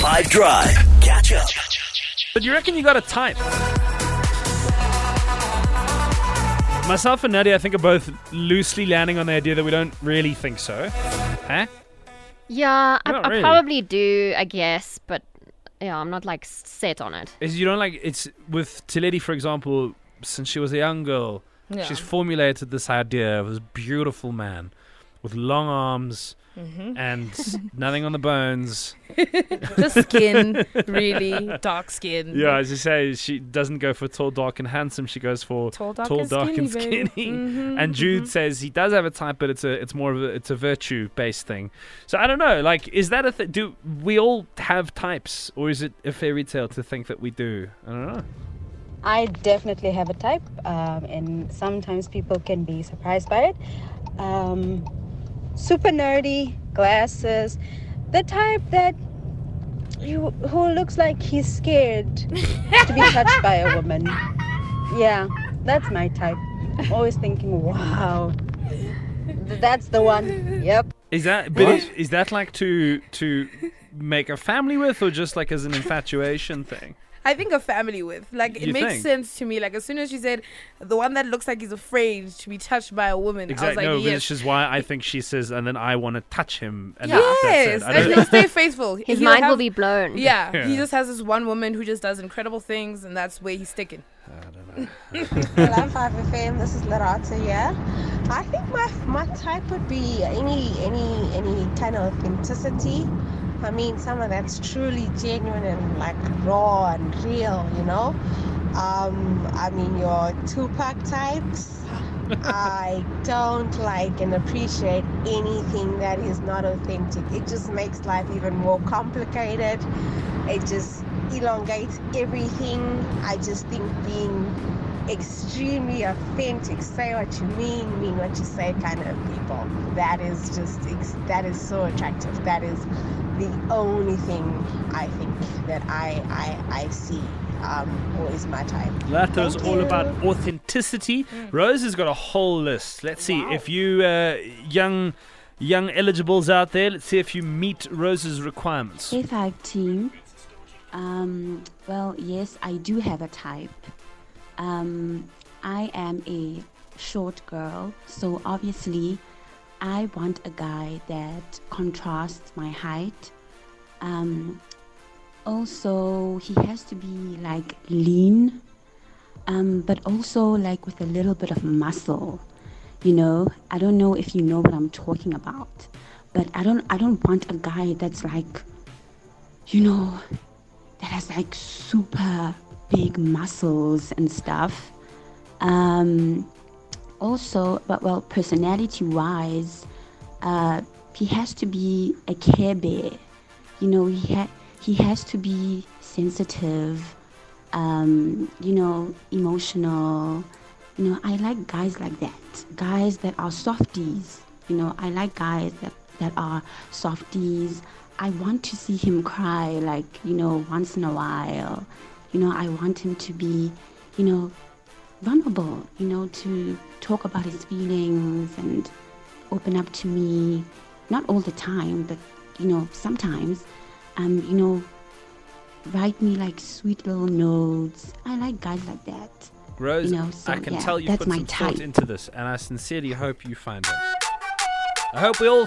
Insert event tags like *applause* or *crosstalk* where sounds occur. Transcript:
5 Drive. Catch up. But you reckon you got a type? Myself and Nadia, I think, are both loosely landing on the idea that we don't really think so. Huh? Yeah, I, Not I really. probably do, I guess, but yeah, I'm not like set on it. Is you don't like it's with Tiledi, for example, since she was a young girl, Yeah. she's formulated this idea of this beautiful man with long arms Mm-hmm. and nothing on the bones. *laughs* the skin, really dark skin. Yeah, as you say, she doesn't go for tall, dark, and handsome. She goes for tall, dark, tall, and dark, skinny, and babe. skinny. Mhm, And Jude mhm. says he does have a type, but it's a it's more of a it's a virtue based thing. So I don't know. Like, is that a th- do we all have types, or is it a fairy tale to think that we do? I don't know. I definitely have a type, um, and sometimes people can be surprised by it. Um, super nerdy, glasses, the type that you, who looks like he's scared to be touched by a woman. Yeah, that's my type. Always thinking, wow, that's the one. Yep. Is that but is, is that like to to make a family with, or just like as an infatuation thing? I think a family with. Like it You makes think? sense to me. Like as soon as she said the one that looks like he's afraid to be touched by a woman, Exactly. I was like, which yes. is why I think she says, and then I want to touch him. And Yes, that's it. I and don't- he'll stay faithful. His He'll mind will be blown. Yeah, *laughs* Yeah. he just has this one woman who just does incredible things, and that's where he's sticking. Well, I'm 5FM. This is Lerato here. I think my my type would be any any any kind of authenticity. I mean, someone that's truly genuine and like raw and real, you know. Um, I mean, your Tupac types. *laughs* I don't like and appreciate anything that is not authentic. It just makes life even more complicated. It just elongates everything. I just think being extremely authentic, say what you mean, mean what you say kind of people. That is just, that is so attractive. That is the only thing I think that I, I, I see um, or is my type. Lato's Thank all you. about authenticity. Rose has got a whole list. Let's see if you uh, young young eligibles out there. Let's see if you meet Rose's requirements. A5 team. Um, well, yes, I do have a type. Um, I am a short girl, so obviously I want a guy that contrasts my height. Um, also, he has to be like lean, um, but also like with a little bit of muscle. You know, I don't know if you know what I'm talking about, but I don't. I don't want a guy that's like, you know, that has like super big muscles and stuff. Um, also, but well, personality wise, uh, he has to be a care bear. You know, he ha- he has to be sensitive, um, you know, emotional. You know, I like guys like that. Guys that are softies. You know, I like guys that, that are softies. I want to see him cry, like, you know, once in a while. You know, I want him to be, you know, vulnerable, you know, to talk about his feelings and open up to me. Not all the time, but, you know, sometimes. Um, you know, write me like sweet little notes. I like guys like that. Rose, You know, so, I can yeah, tell you that's put my some thought type. into this, and I sincerely hope you find it. I hope we all.